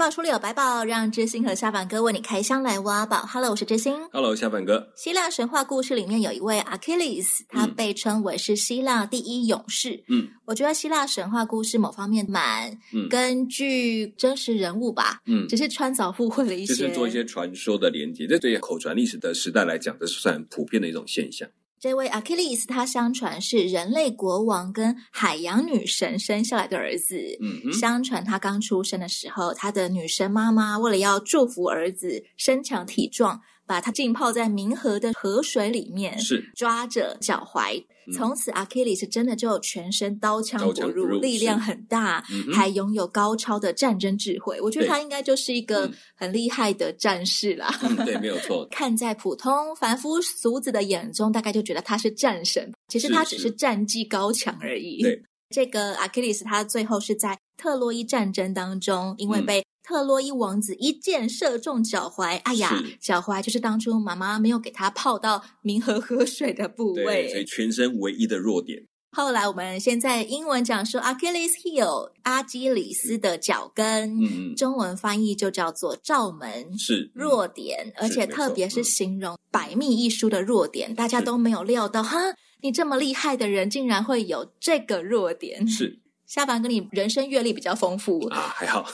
百宝书里有白宝，让知心和下凡哥为你开箱来挖宝。Hello，我是知心。Hello，下凡哥。希腊神话故事里面有一位 Achilles，他被称为是希腊第一勇士。嗯，我觉得希腊神话故事某方面蛮根据真实人物吧，嗯，只是穿凿附会了一些，就是做一些传说的连接。这对口传历史的时代来讲，这是算很普遍的一种现象。这位 Achilles，他相传是人类国王跟海洋女神生下来的儿子。嗯，相传他刚出生的时候，他的女神妈妈为了要祝福儿子身强体壮，把它浸泡在冥河的河水里面，是抓着脚踝。从此，阿基里斯真的就全身刀枪不入，不入力量很大，嗯、还拥有高超的战争智慧。我觉得他应该就是一个很厉害的战士啦。嗯、对，没有错。看在普通凡夫俗子的眼中，大概就觉得他是战神。其实他只是战绩高强而已。对，这个阿基里斯他最后是在特洛伊战争当中，因为被、嗯。特洛伊王子一箭射中脚踝，哎呀，脚踝就是当初妈妈没有给他泡到明河河水的部位，所以全身唯一的弱点。后来我们现在英文讲说 Achilles heel，阿基里斯的脚跟，嗯，中文翻译就叫做罩门，是弱点，而且特别是形容百密一疏的弱点，大家都没有料到，哈，你这么厉害的人，竟然会有这个弱点，是。下凡跟你人生阅历比较丰富啊，还好。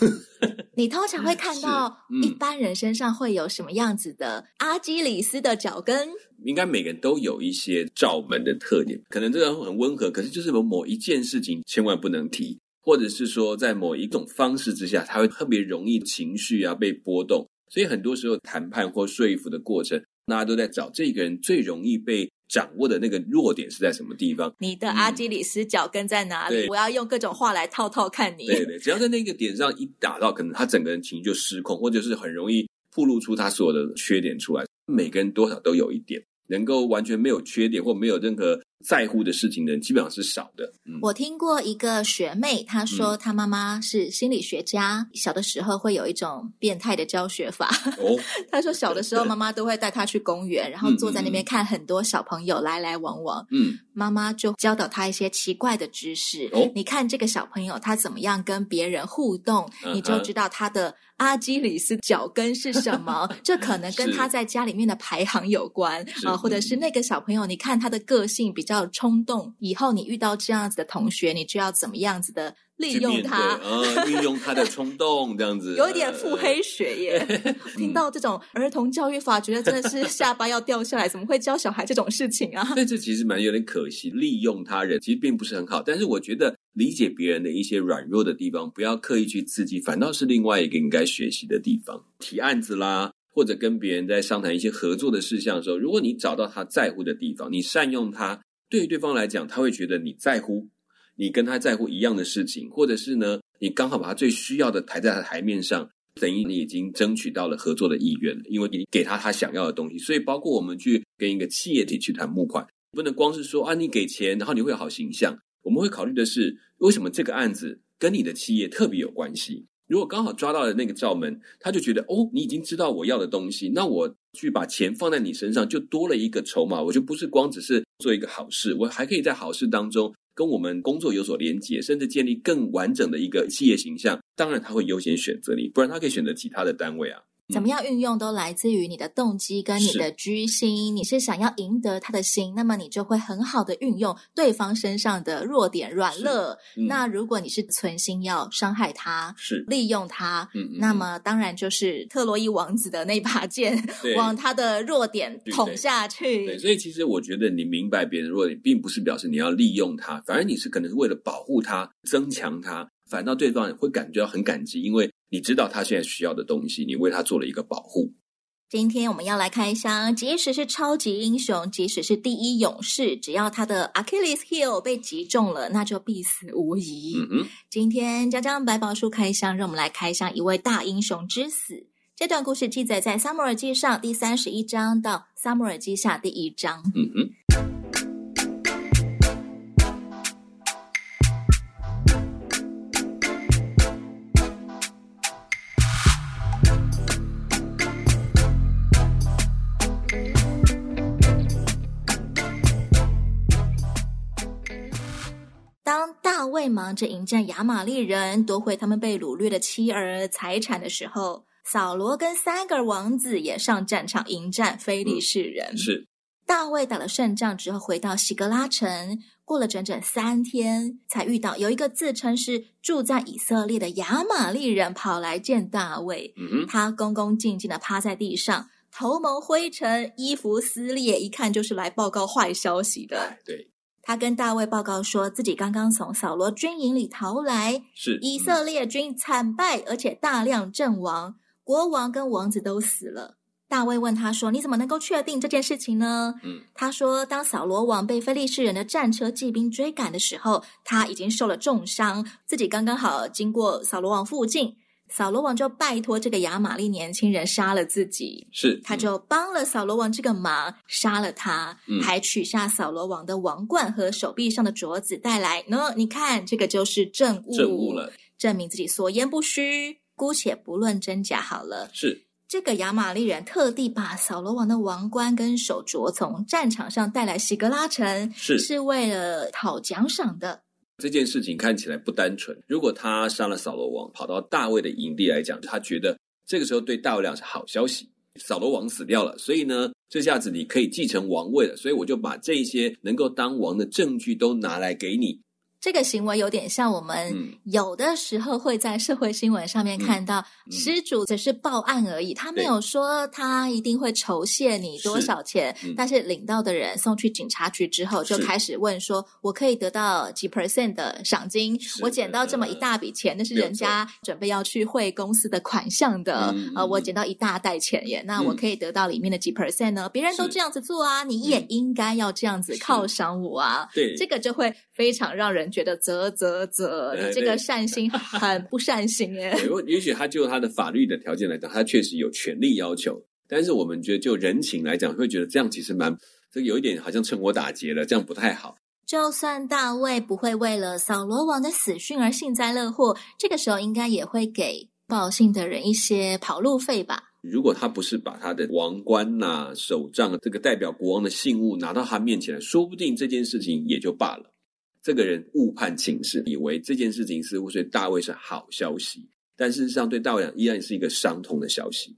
你通常会 看到一般人身上会有什么样子的阿基里斯的脚跟？应该每个人都有一些罩门的特点，可能这个很温和，可是就是某某一件事情千万不能提，或者是说在某一种方式之下，他会特别容易情绪啊被波动，所以很多时候谈判或说服的过程，大家都在找这个人最容易被。掌握的那个弱点是在什么地方？你的阿基里斯脚跟在哪里？嗯、我要用各种话来套套看你。对对，只要在那个点上一打到，可能他整个人情绪就失控，或者是很容易暴露出他所有的缺点出来。每个人多少都有一点。能够完全没有缺点或没有任何在乎的事情的人，基本上是少的。嗯、我听过一个学妹，她说她妈妈是心理学家，嗯、小的时候会有一种变态的教学法。哦，她说小的时候妈妈都会带她去公园，然后坐在那边看很多小朋友来来往往。嗯，妈妈就教导她一些奇怪的知识。哦，你看这个小朋友他怎么样跟别人互动，嗯、你就知道他的。阿基里斯脚跟是什么？这可能跟他在家里面的排行有关啊，或者是那个小朋友，你看他的个性比较冲动，以后你遇到这样子的同学，你就要怎么样子的利用他嗯，运用他的冲动这样子，有一点腹黑学耶。听到这种儿童教育法，觉得真的是下巴要掉下来，怎么会教小孩这种事情啊？但这其实蛮有点可惜，利用他人其实并不是很好，但是我觉得。理解别人的一些软弱的地方，不要刻意去刺激，反倒是另外一个应该学习的地方。提案子啦，或者跟别人在商谈一些合作的事项的时候，如果你找到他在乎的地方，你善用他，对于对方来讲，他会觉得你在乎，你跟他在乎一样的事情，或者是呢，你刚好把他最需要的抬在他台面上，等于你已经争取到了合作的意愿，因为你给他他想要的东西。所以，包括我们去跟一个企业体去谈募款，不能光是说啊，你给钱，然后你会有好形象。我们会考虑的是，为什么这个案子跟你的企业特别有关系？如果刚好抓到了那个罩门，他就觉得哦，你已经知道我要的东西，那我去把钱放在你身上，就多了一个筹码。我就不是光只是做一个好事，我还可以在好事当中跟我们工作有所连接，甚至建立更完整的一个企业形象。当然，他会优先选择你，不然他可以选择其他的单位啊。怎么样运用都来自于你的动机跟你的居心。是你是想要赢得他的心，那么你就会很好的运用对方身上的弱点软肋。嗯、那如果你是存心要伤害他，是利用他，嗯嗯，那么当然就是特洛伊王子的那把剑，往他的弱点捅下去。对，所以其实我觉得你明白别人的弱点，并不是表示你要利用他，反而你是可能是为了保护他、增强他，反倒对方会感觉到很感激，因为。你知道他现在需要的东西，你为他做了一个保护。今天我们要来开箱，即使是超级英雄，即使是第一勇士，只要他的 Achilles heel 被击中了，那就必死无疑。嗯哼。今天江江百宝书开箱，让我们来开箱一位大英雄之死。这段故事记载在《撒母耳记上》第三十一章到《撒母耳记下》第一章。嗯哼。忙着迎战亚玛力人，夺回他们被掳掠的妻儿财产的时候，扫罗跟三个王子也上战场迎战非利士人。嗯、是大卫打了胜仗之后，回到希格拉城，过了整整三天，才遇到有一个自称是住在以色列的亚玛力人跑来见大卫。嗯哼，他恭恭敬敬的趴在地上，头蒙灰尘，衣服撕裂，一看就是来报告坏消息的。对，他跟大卫报告说自己刚刚从扫罗军营里逃来，是以色列军惨败，而且大量阵亡。国王跟王子都死了。大卫问他说：“你怎么能够确定这件事情呢？”嗯，他说：“当扫罗王被非利士人的战车骑兵追赶的时候，他已经受了重伤，自己刚刚好经过扫罗王附近，扫罗王就拜托这个亚玛力年轻人杀了自己。是，他就帮了扫罗王这个忙，杀了他，嗯，还取下扫罗王的王冠和手臂上的镯子带来。喏，你看，这个就是证物，证物了，证明自己所言不虚。”姑且不论真假好了。是这个亚玛力人特地把扫罗王的王冠跟手镯从战场上带来西格拉城，是是为了讨奖赏的。这件事情看起来不单纯。如果他杀了扫罗王，跑到大卫的营地来讲，他觉得这个时候对大卫来讲是好消息。扫罗王死掉了，所以呢，这下子你可以继承王位了。所以我就把这些能够当王的证据都拿来给你。这个行为有点像我们有的时候会在社会新闻上面看到，失主只是报案而已，他没有说他一定会酬谢你多少钱，但是领到的人送去警察局之后，就开始问说：“我可以得到几 percent 的赏金？我捡到这么一大笔钱，那是人家。准备要去汇公司的款项的，呃，我捡到一大袋钱耶，那我可以得到里面的几 percent 呢？别人都这样子做啊，你也应该要这样子犒赏我啊！对，这个就会非常让人。觉得啧啧啧，你这个善心很不善心耶。也许他就他的法律的条件来讲，他确实有权利要求。但是我们觉得就人情来讲，会觉得这样其实蛮这个有一点好像趁火打劫了，这样不太好。就算大卫不会为了扫罗王的死讯而幸灾乐祸，这个时候应该也会给报信的人一些跑路费吧？如果他不是把他的王冠呐、啊、手杖这个代表国王的信物拿到他面前来，说不定这件事情也就罢了。这个人误判情势，以为这件事情似乎对大卫是好消息，但事实上对大卫依然是一个伤痛的消息。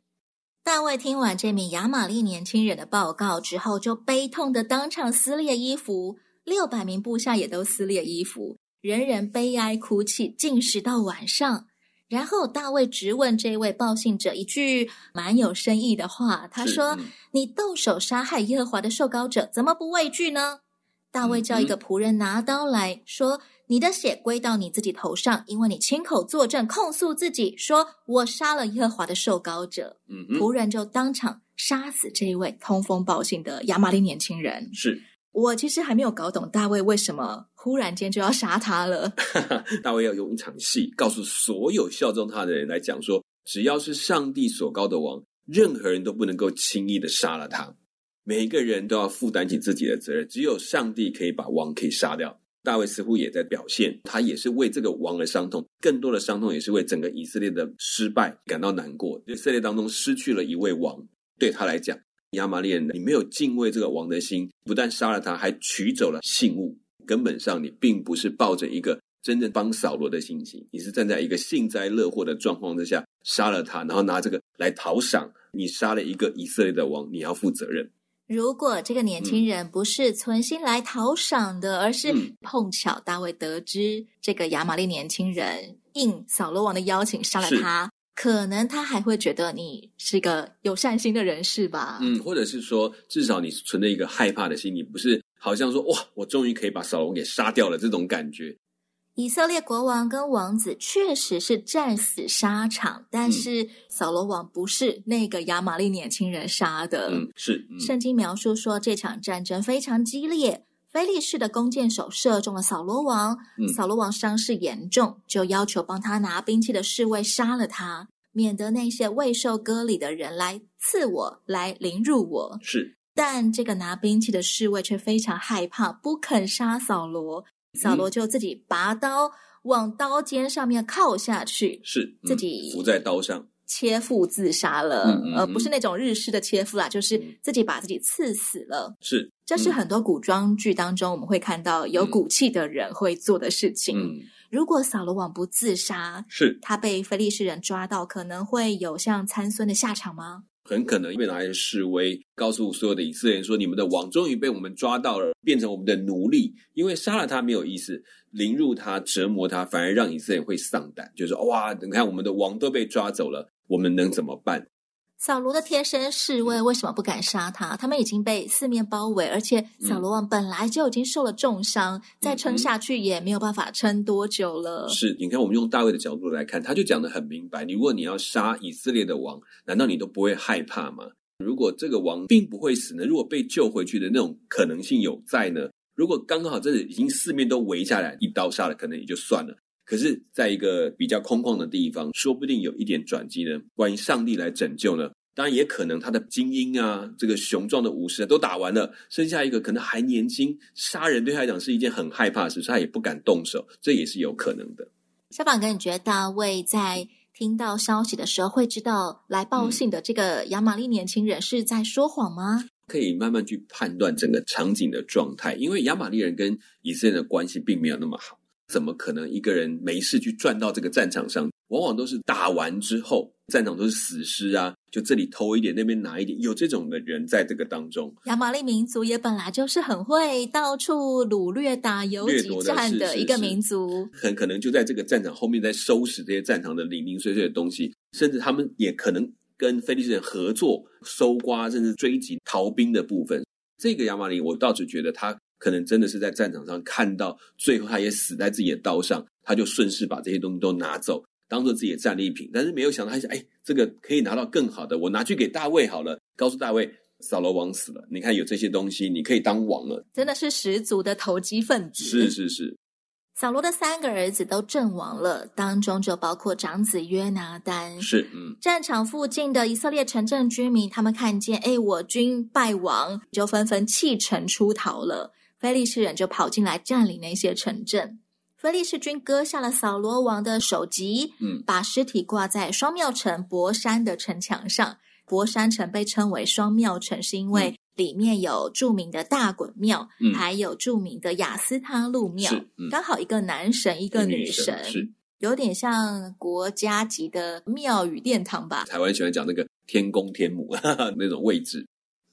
大卫听完这名亚玛利年轻人的报告之后，就悲痛的当场撕裂衣服，六百名部下也都撕裂衣服，人人悲哀哭泣，进食到晚上。然后大卫质问这位报信者一句蛮有深意的话，他说：“嗯、你动手杀害耶和华的受膏者，怎么不畏惧呢？”大卫叫一个仆人拿刀来说：“你的血归到你自己头上，因为你亲口作证控诉自己，说我杀了耶和华的受膏者。”嗯，仆人就当场杀死这一位通风报信的亚玛力年轻人。是我其实还没有搞懂大卫为什么忽然间就要杀他了。大卫要用一场戏告诉所有效忠他的人来讲说，只要是上帝所膏的王，任何人都不能够轻易的杀了他。每一个人都要负担起自己的责任，只有上帝可以把王可以杀掉。大卫似乎也在表现，他也是为这个王而伤痛，更多的伤痛也是为整个以色列的失败感到难过。以色列当中失去了一位王，对他来讲，亚玛力人，你没有敬畏这个王的心，不但杀了他，还取走了信物。根本上，你并不是抱着一个真正帮扫罗的心情，你是站在一个幸灾乐祸的状况之下杀了他，然后拿这个来讨赏。你杀了一个以色列的王，你要负责任。如果这个年轻人不是存心来讨赏的，嗯、而是碰巧大卫得知这个亚玛力年轻人应扫罗王的邀请杀了他，可能他还会觉得你是个有善心的人士吧？嗯，或者是说，至少你存着一个害怕的心理，不是好像说哇，我终于可以把扫罗王给杀掉了这种感觉。以色列国王跟王子确实是战死沙场，但是扫罗王不是那个亚玛力年轻人杀的。嗯，是。嗯，圣经描述说这场战争非常激烈，菲利士的弓箭手射中了扫罗王，扫罗王伤势严重，就要求帮他拿兵器的侍卫杀了他。免得那些未受割礼的人来刺我，来凌辱我。是，但这个拿兵器的侍卫却非常害怕，不肯杀扫罗。扫罗就自己拔刀往刀尖上面靠下去，是、嗯、自己伏在刀上。切腹自杀了，而、嗯呃、不是那种日式的切腹啦，就是自己把自己刺死了。是、嗯，这是很多古装剧当中我们会看到有骨气的人会做的事情。嗯，如果扫罗王不自杀，是他被非利士人抓到，可能会有像参孙的下场吗？很可能，因为拿来示威，告诉所有的以色列人说：“你们的王终于被我们抓到了，变成我们的奴隶。因为杀了他没有意思，凌辱他、折磨他，反而让以色列人会丧胆，就是说：哇，你看我们的王都被抓走了。”我们能怎么办？扫罗的贴身侍卫为什么不敢杀他？他们已经被四面包围，而且扫罗王本来就已经受了重伤，嗯、再撑下去也没有办法撑多久了。是，你看，我们用大卫的角度来看，他就讲的很明白：如果你要杀以色列的王，难道你都不会害怕吗？如果这个王并不会死呢？如果被救回去的那种可能性有在呢？如果刚刚好真的已经四面都围下来，一刀杀了，可能也就算了。可是，在一个比较空旷的地方，说不定有一点转机呢。关于上帝来拯救呢，当然也可能他的精英啊，这个雄壮的武士都打完了，剩下一个可能还年轻，杀人对他来讲是一件很害怕的事，所以他也不敢动手，这也是有可能的。小宝哥，你觉得大卫在听到消息的时候，会知道来报信的这个亚玛力年轻人是在说谎吗？可以慢慢去判断整个场景的状态，因为亚玛力人跟以色列的关系并没有那么好。怎么可能一个人没事去转到这个战场上？往往都是打完之后，战场都是死尸啊，就这里偷一点，那边拿一点，有这种的人在这个当中。亚玛力民族也本来就是很会到处掳掠、打游击战的一个民族，很可能就在这个战场后面在收拾这些战场的零零碎碎的东西，甚至他们也可能跟菲利士人合作搜刮，甚至追击逃兵的部分。这个亚玛力，我倒是觉得他。可能真的是在战场上看到，最后他也死在自己的刀上，他就顺势把这些东西都拿走，当做自己的战利品。但是没有想到，他想，哎，这个可以拿到更好的，我拿去给大卫好了，告诉大卫，扫罗王死了，你看有这些东西，你可以当王了。真的是十足的投机分子。是是是。扫罗的三个儿子都阵亡了，当中就包括长子约拿丹。是，嗯。战场附近的以色列城镇居民，他们看见，哎，我军败亡，就纷纷弃城出逃了。非利士人就跑进来占领那些城镇，菲利士军割下了扫罗王的首级，嗯，把尸体挂在双庙城博山的城墙上。博山城被称为双庙城，是因为里面有著名的大滚庙，嗯，还有著名的雅斯他路庙，嗯，刚好一个男神，一个女神，是有点像国家级的庙宇殿堂吧？台湾喜欢讲那个天公天母 那种位置。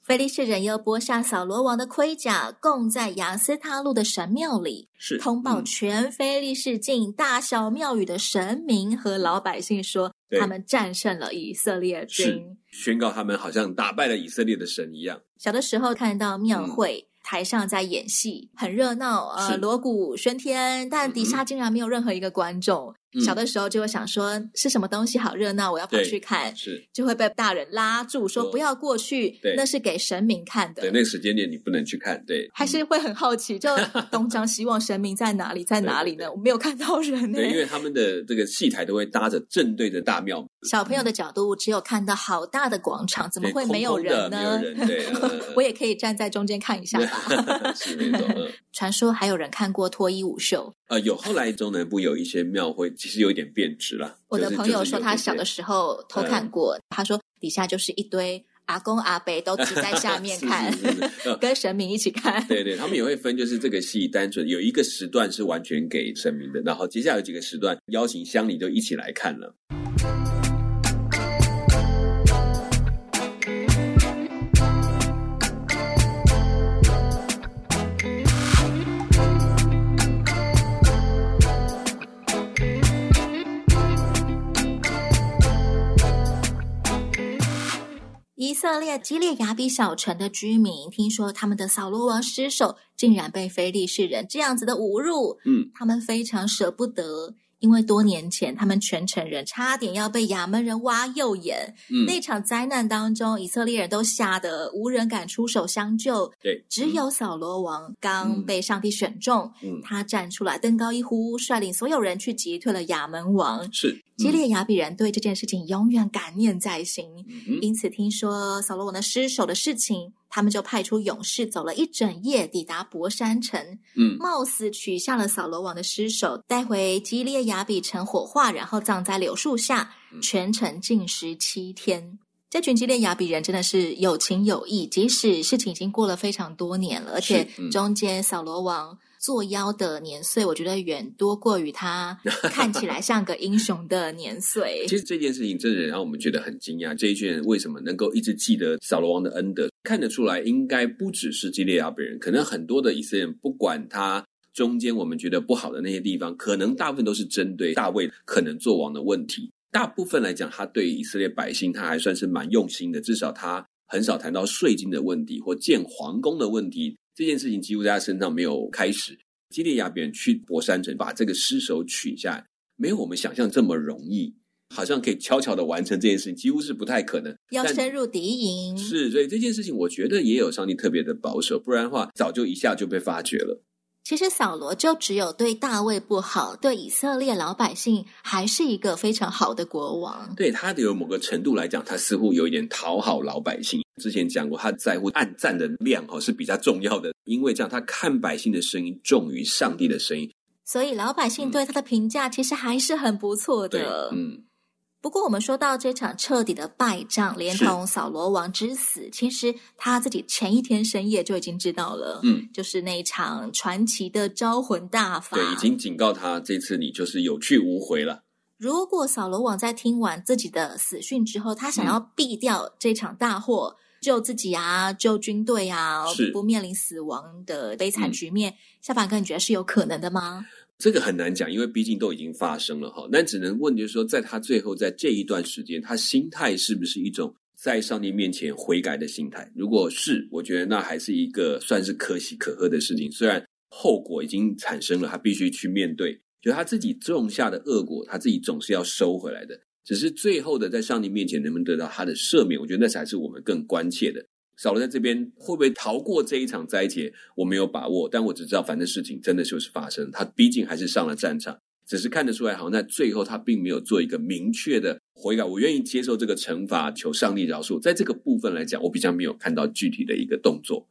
非利士人又剥下扫罗王的盔甲，供在雅斯他路的神庙里，是通报全菲利士境大小庙宇的神明和老百姓说，他们战胜了以色列军，宣告他们好像打败了以色列的神一样。小的时候看到庙会。嗯台上在演戏，很热闹，呃，锣鼓喧天，但底下竟然没有任何一个观众。嗯、小的时候就会想说，是什么东西好热闹，我要跑去看，是就会被大人拉住说不要过去，那是给神明看的。对，那个时间点你不能去看，对。还是会很好奇，就 东张西望，神明在哪里，在哪里呢？我没有看到人呢。对，因为 他们的这个戏台都会搭着正对着大庙。小朋友的角度只有看到好大的广场，怎么会没有人呢？我也可以站在中间看一下吧。是那种。传说还有人看过脱衣舞秀。呃，有后来中南部有一些庙会，其实有一点变质了。我的朋友说他小的时候偷看过，他说底下就是一堆阿公阿伯都挤在下面 看，是是是是 跟神明一起看。对对，他们也会分，就是这个戏单纯有一个时段是完全给神明的，然后接下来有几个时段邀请乡里都一起来看了。色列基列雅比小城的居民听说他们的扫罗王失手，竟然被非利士人这样子的侮辱，嗯，他们非常舍不得，因为多年前他们全城人差点要被亚门人挖右眼，嗯，那场灾难当中，以色列人都吓得无人敢出手相救。对，只有扫罗王刚被上帝选中，嗯，他站出来登高一呼，率领所有人去击退了亚门王。是，嗯，基列雅比人对这件事情永远感念在心，嗯，因此听说扫罗王的失手的事情。他们就派出勇士走了一整夜，抵达博山城。嗯，冒死取下了扫罗王的尸首，带回基列雅比城火化，然后葬在柳树下，全程禁食七天。这群基列雅比人真的是有情有义，即使事情已经过了非常多年了，而且中间扫罗王。作妖的年岁，我觉得远多过于他 看起来像个英雄的年岁。其实这件事情真的让我们觉得很惊讶。这一群人为什么能够一直记得扫罗王的恩德？看得出来，应该不只是基列亚本人，可能很多的以色列人，不管他中间我们觉得不好的那些地方，可能大部分都是针对大卫可能做王的问题。大部分来讲，他对以色列百姓，他还算是蛮用心的，至少他很少谈到税金的问题或建皇宫的问题。这件事情几乎在他身上没有开始。基利亚比人去博山城把这个尸首取下来，没有我们想象这么容易，好像可以悄悄的完成这件事情，几乎是不太可能。要深入敌营。是，所以这件事情我觉得也有上帝特别的保守，不然的话早就一下就被发觉了。其实扫罗就只有对大卫不好，对以色列老百姓还是一个非常好的国王。对他的有某个程度来讲，他似乎有一点讨好老百姓。之前讲过，他在乎按赞的量哈是比较重要的，因为这样他看百姓的声音重于上帝的声音，所以老百姓对他的评价其实还是很不错的。嗯。不过，我们说到这场彻底的败仗，连同扫罗王之死，其实他自己前一天深夜就已经知道了。嗯，就是那一场传奇的招魂大法，对，已经警告他，这次你就是有去无回了。如果扫罗王在听完自己的死讯之后，他想要避掉这场大祸，嗯、救自己啊，救军队啊，不面临死亡的悲惨局面，嗯、夏凡哥，你觉得是有可能的吗？这个很难讲，因为毕竟都已经发生了哈。那只能问，就是说，在他最后在这一段时间，他心态是不是一种在上帝面前悔改的心态？如果是，我觉得那还是一个算是可喜可贺的事情。虽然后果已经产生了，他必须去面对，就他自己种下的恶果，他自己总是要收回来的。只是最后的在上帝面前能不能得到他的赦免，我觉得那才是我们更关切的。少了在这边会不会逃过这一场灾劫？我没有把握，但我只知道，反正事情真的就是发生。他毕竟还是上了战场，只是看得出来，好像在最后他并没有做一个明确的悔改。我愿意接受这个惩罚，求上帝饶恕。在这个部分来讲，我比较没有看到具体的一个动作。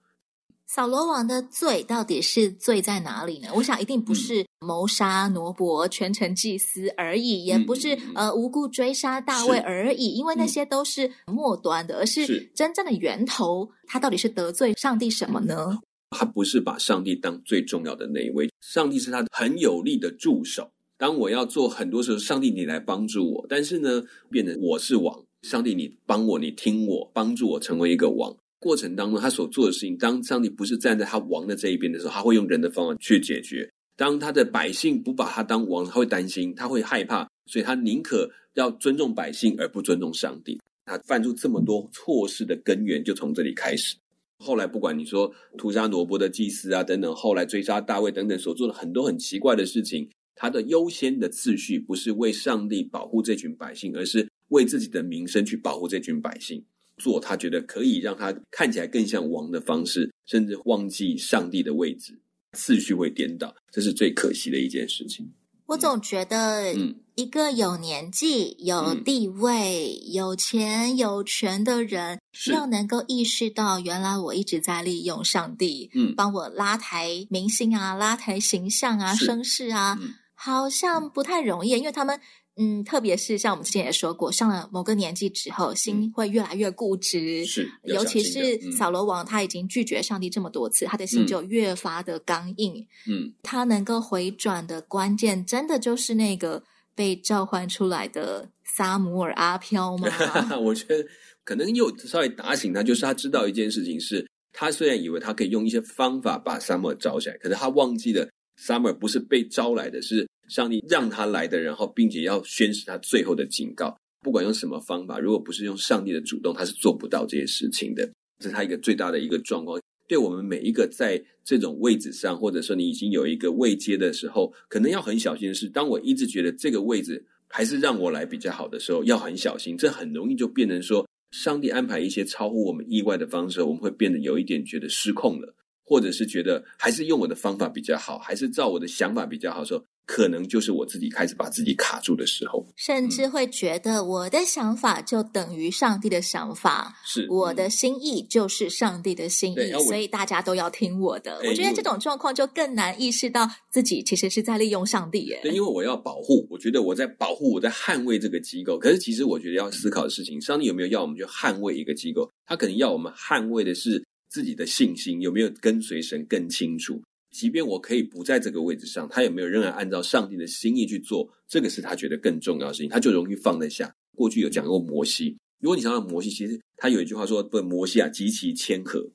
扫罗王的罪到底是罪在哪里呢？我想一定不是谋杀挪伯全城祭司而已，也不是呃无故追杀大卫而已，因为那些都是末端的，而是真正的源头。他到底是得罪上帝什么呢？他不是把上帝当最重要的那一位，上帝是他很有力的助手。当我要做很多时候，上帝你来帮助我，但是呢，变成我是王，上帝你帮我，你听我，帮助我成为一个王。过程当中，他所做的事情，当上帝不是站在他王的这一边的时候，他会用人的方法去解决；当他的百姓不把他当王，他会担心，他会害怕，所以他宁可要尊重百姓而不尊重上帝。他犯出这么多错事的根源就从这里开始。后来不管你说屠杀挪伯的祭司啊等等，后来追杀大卫等等，所做的很多很奇怪的事情，他的优先的次序不是为上帝保护这群百姓，而是为自己的名声去保护这群百姓。做他觉得可以让他看起来更像王的方式，甚至忘记上帝的位置，次序会颠倒，这是最可惜的一件事情。我总觉得，一个有年纪、有地位、嗯、有钱、有权的人，要能够意识到，原来我一直在利用上帝，嗯，帮我拉抬明星啊，拉抬形象啊，声势啊，嗯、好像不太容易，因为他们。嗯，特别是像我们之前也说过，上了某个年纪之后，心会越来越固执。嗯、是，尤其是扫罗王，他已经拒绝上帝这么多次，嗯、他的心就越发的刚硬。嗯，他能够回转的关键，真的就是那个被召唤出来的撒姆尔阿飘吗？我觉得可能又稍微打醒他，就是他知道一件事情是，他虽然以为他可以用一些方法把撒姆尔招起来，可是他忘记了撒母耳不是被招来的，是。上帝让他来的，然后并且要宣示他最后的警告，不管用什么方法，如果不是用上帝的主动，他是做不到这些事情的。这是他一个最大的一个状况。对我们每一个在这种位置上，或者说你已经有一个位阶的时候，可能要很小心的是，当我一直觉得这个位置还是让我来比较好的时候，要很小心，这很容易就变成说，上帝安排一些超乎我们意外的方式，我们会变得有一点觉得失控了，或者是觉得还是用我的方法比较好，还是照我的想法比较好的时候。可能就是我自己开始把自己卡住的时候，甚至会觉得我的想法就等于上帝的想法，是我的心意就是上帝的心意，所以大家都要听我的。我觉得这种状况就更难意识到自己其实是在利用上帝耶。对，因为我要保护，我觉得我在保护，我在捍卫这个机构。可是其实我觉得要思考的事情，上帝有没有要我们去捍卫一个机构？他可能要我们捍卫的是自己的信心，有没有跟随神更清楚？即便我可以不在这个位置上，他有没有仍然按照上帝的心意去做？这个是他觉得更重要的事情，他就容易放得下。过去有讲过摩西，如果你想到摩西，其实他有一句话说：“不，摩西啊，极其谦和。”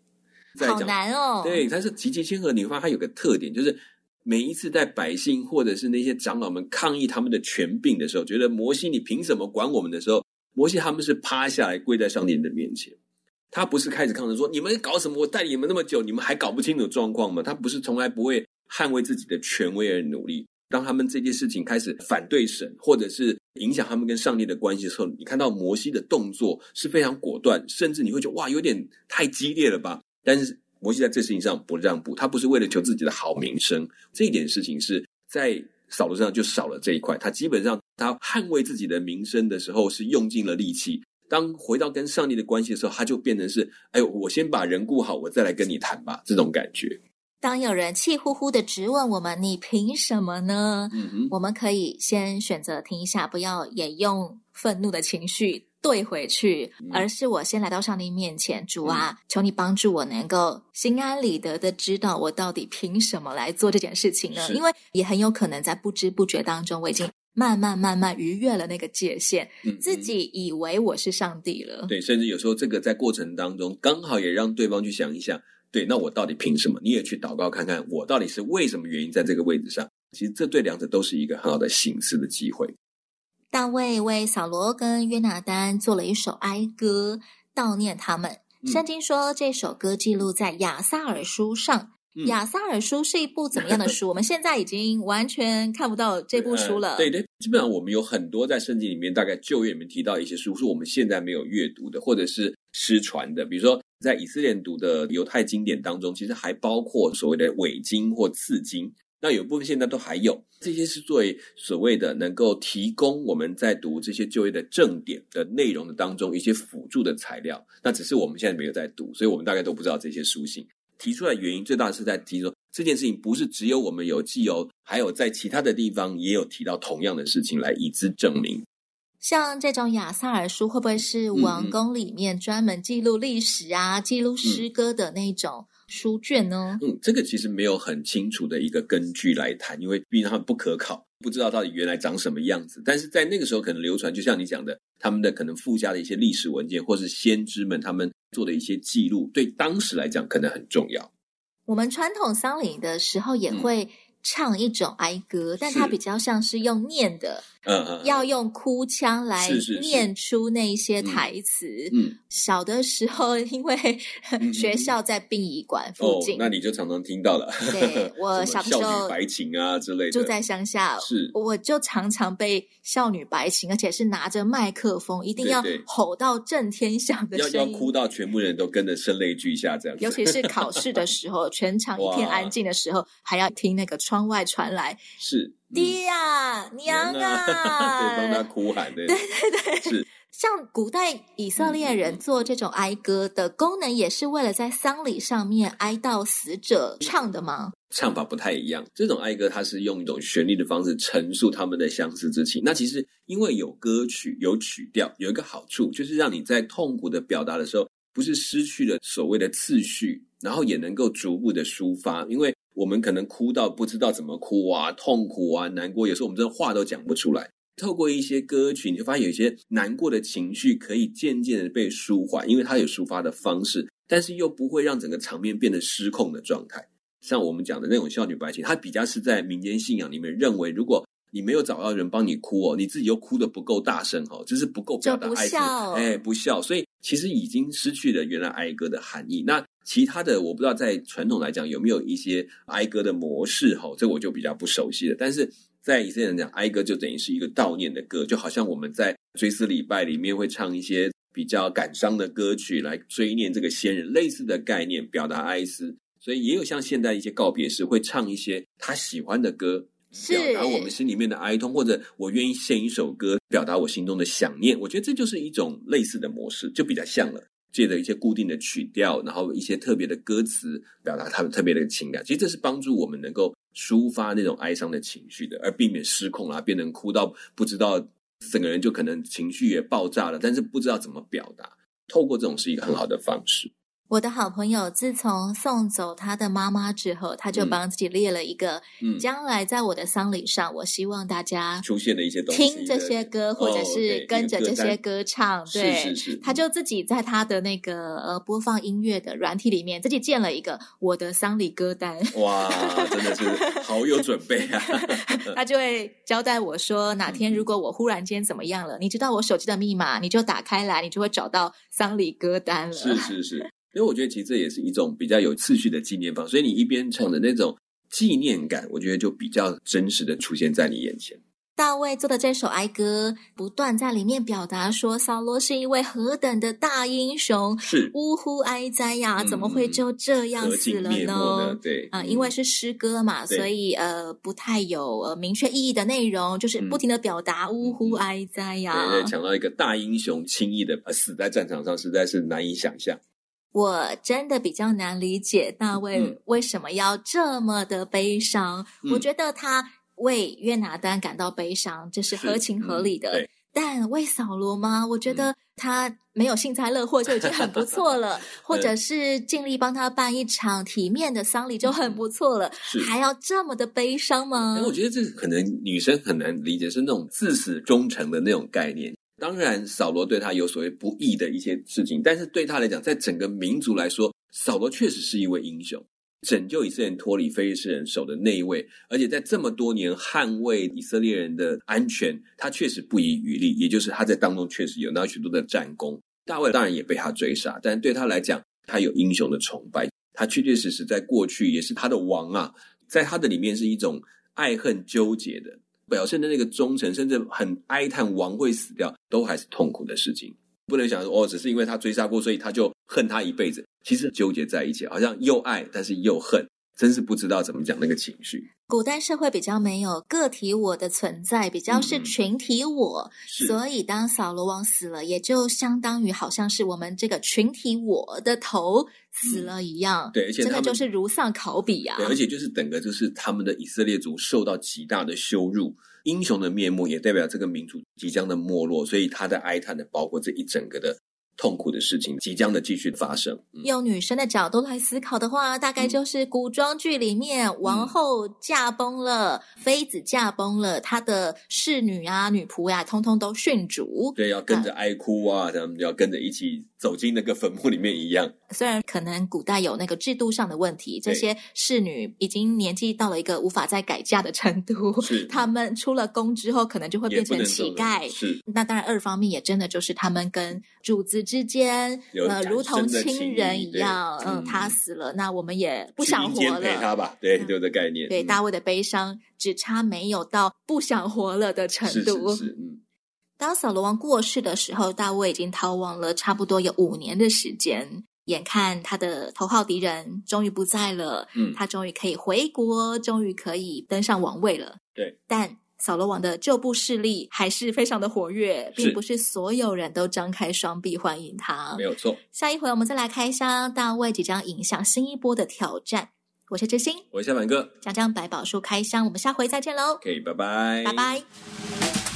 好难哦。对，他是极其谦和。你会发现他有个特点，就是每一次在百姓或者是那些长老们抗议他们的权柄的时候，觉得摩西你凭什么管我们的时候，摩西他们是趴下来跪在上帝的面前。他不是开始抗争说，你们搞什么？我带你们那么久，你们还搞不清楚状况吗？他不是从来不会捍卫自己的权威而努力。当他们这件事情开始反对神，或者是影响他们跟上帝的关系的时候，你看到摩西的动作是非常果断，甚至你会觉得哇，有点太激烈了吧？但是摩西在这事情上不让步，他不是为了求自己的好名声。这一点事情是在扫罗上就少了这一块。他基本上他捍卫自己的名声的时候是用尽了力气。当回到跟上帝的关系的时候，他就变成是，哎呦，我先把人顾好，我再来跟你谈吧，这种感觉。当有人气呼呼的质问我们：“你凭什么呢？”嗯，我们可以先选择听一下，不要也用愤怒的情绪对回去，嗯、而是我先来到上帝面前，主啊，嗯、求你帮助我，能够心安理得的知道我到底凭什么来做这件事情呢？因为也很有可能在不知不觉当中，我已经。慢慢慢慢逾越了那个界限，自己以为我是上帝了。对，甚至有时候这个在过程当中，刚好也让对方去想一想，对，那我到底凭什么？你也去祷告看看，我到底是为什么原因在这个位置上？其实这对两者都是一个很好的省思的机会。大卫为扫罗跟约拿丹做了一首哀歌，悼念他们。圣经说这首歌记录在亚萨尔书上。亚萨尔书是一部怎么样的书？我们现在已经完全看不到这部书了。对对，基本上我们有很多在圣经里面，大概旧约里面提到一些书，是我们现在没有阅读的，或者是失传的。比如说，在以色列读的犹太经典当中，其实还包括所谓的伪经或次经。那有部分现在都还有，这些是作为所谓的能够提供我们在读这些旧约的正典的内容的当中一些辅助的材料。那只是我们现在没有在读，所以我们大概都不知道这些书信。提出来原因最大的是在提说这件事情不是只有我们有记哦，还有在其他的地方也有提到同样的事情来以资证明。像这种亚萨尔书会不会是王宫里面专门记录历史啊、嗯、记录诗歌的那种书卷呢？嗯，这个其实没有很清楚的一个根据来谈，因为毕竟他们不可考，不知道到底原来长什么样子。但是在那个时候可能流传，就像你讲的，他们的可能附加的一些历史文件，或是先知们他们。做的一些记录，对当时来讲可能很重要。我们传统丧礼的时候也会唱一种哀歌，嗯、但它比较像是用念的。嗯嗯，要用哭腔来念出那些台词。嗯，小的时候因为 学校在殡仪馆附近，那你就常常听到了。对，我小时候白琴啊之类的，住在乡下，是我就常常被少女白琴，而且是拿着麦克风，一定要吼到震天响的声音，哭到全部人都跟着声泪俱下这样。尤其是考试的时候，全场一片安静的时候，还要听那个窗外传来是。爹呀，娘啊！对，帮他哭喊的。对对对，是像古代以色列人做这种哀歌的功能，也是为了在丧礼上面哀悼死者唱的吗？唱法不太一样。这种哀歌，它是用一种旋律的方式陈述他们的相思之情。那其实因为有歌曲、有曲调，有一个好处，就是让你在痛苦的表达的时候，不是失去了所谓的次序，然后也能够逐步的抒发，因为。我们可能哭到不知道怎么哭啊，痛苦啊，难过，有时候我们真的话都讲不出来。透过一些歌曲，你就发现有一些难过的情绪可以渐渐的被舒缓，因为它有抒发的方式，但是又不会让整个场面变得失控的状态。像我们讲的那种少女白琴，它比较是在民间信仰里面认为，如果你没有找到人帮你哭哦，你自己又哭的不够大声哦，就是不够表达爱，哎，不孝。所以其实已经失去了原来哀歌的含义。那其他的我不知道，在传统来讲有没有一些哀歌的模式哈，这我就比较不熟悉了。但是在以色列人讲，哀歌就等于是一个悼念的歌，就好像我们在追思礼拜里面会唱一些比较感伤的歌曲来追念这个先人，类似的概念，表达哀思。所以也有像现在一些告别式会唱一些他喜欢的歌，表达我们心里面的哀痛，或者我愿意献一首歌，表达我心中的想念。我觉得这就是一种类似的模式，就比较像了。借着一些固定的曲调，然后一些特别的歌词，表达他们特别的情感。其实这是帮助我们能够抒发那种哀伤的情绪的，而避免失控啊，变成哭到不知道整个人就可能情绪也爆炸了，但是不知道怎么表达。透过这种是一个很好的方式。我的好朋友自从送走他的妈妈之后，他就帮自己列了一个，嗯，将来在我的丧礼上，我希望大家出现的一些东西，听这些歌，或者是跟着这些歌唱，对，是是是，他就自己在他的那个呃播放音乐的软体里面，自己建了一个我的丧礼歌单。哇，真的是好有准备啊！他就会交代我说，哪天如果我忽然间怎么样了，你知道我手机的密码，你就打开来，你就会找到丧礼歌单了。是是是。因为我觉得其实这也是一种比较有次序的纪念方式，所以你一边唱的那种纪念感，我觉得就比较真实的出现在你眼前。大卫做的这首哀歌，不断在里面表达说，扫罗是一位何等的大英雄，是呜呼哀哉呀，怎么会就这样死了呢？对啊、呃，因为是诗歌嘛，所以呃不太有呃明确意义的内容，就是不停的表达呜呼哀哉呀。对，讲到一个大英雄轻易的死在战场上，实在是难以想象。我真的比较难理解大卫为什么要这么的悲伤。嗯、我觉得他为约拿丹感到悲伤，这是合情合理的。嗯、但为扫罗吗？我觉得他没有幸灾乐祸就已经很不错了，或者是尽力帮他办一场体面的丧礼就很不错了，还要这么的悲伤吗？我觉得这可能女生很难理解，是那种至死忠诚的那种概念。当然，扫罗对他有所谓不义的一些事情，但是对他来讲，在整个民族来说，扫罗确实是一位英雄，拯救以色列人脱离非利士人手的那一位，而且在这么多年捍卫以色列人的安全，他确实不遗余力。也就是他在当中确实有那许多的战功。大卫当然也被他追杀，但对他来讲，他有英雄的崇拜，他确确实实在过去也是他的王啊，在他的里面是一种爱恨纠结的。表现的那个忠诚，甚至很哀叹王会死掉，都还是痛苦的事情。不能想说哦，只是因为他追杀过，所以他就恨他一辈子。其实纠结在一起，好像又爱，但是又恨。真是不知道怎么讲那个情绪。古代社会比较没有个体我的存在，比较是群体我，嗯、所以当扫罗王死了，也就相当于好像是我们这个群体我的头死了一样。嗯、对，而且真的就是如丧考妣啊！对，而且就是整个就是他们的以色列族受到极大的羞辱，英雄的面目也代表这个民族即将的没落，所以他的哀叹的包括这一整个的。痛苦的事情即将的继续发生。嗯、用女生的角度来思考的话，大概就是古装剧里面王后驾崩了，嗯、妃子驾崩了，她的侍女啊、女仆呀、啊，通通都殉主。对，要跟着哀哭啊，他们、嗯、要跟着一起走进那个坟墓里面一样。虽然可能古代有那个制度上的问题，这些侍女已经年纪到了一个无法再改嫁的程度，是 他们出了宫之后，可能就会变成乞丐。是，那当然，二方面也真的就是他们跟主子之间，呃，如同亲人一样。嗯，他死了，那我们也不想活了。陪他吧，对，就这概念。对，大卫的悲伤只差没有到不想活了的程度。是是是，嗯。当扫罗王过世的时候，大卫已经逃亡了差不多有五年的时间。眼看他的头号敌人终于不在了，嗯，他终于可以回国，终于可以登上王位了。对，但扫罗王的旧部势力还是非常的活跃，并不是所有人都张开双臂欢迎他。没有错。下一回我们再来开箱大卫即将迎向新一波的挑战。我是知心，我是小满哥，讲讲百宝书开箱，我们下回再见喽。OK，拜拜，拜拜。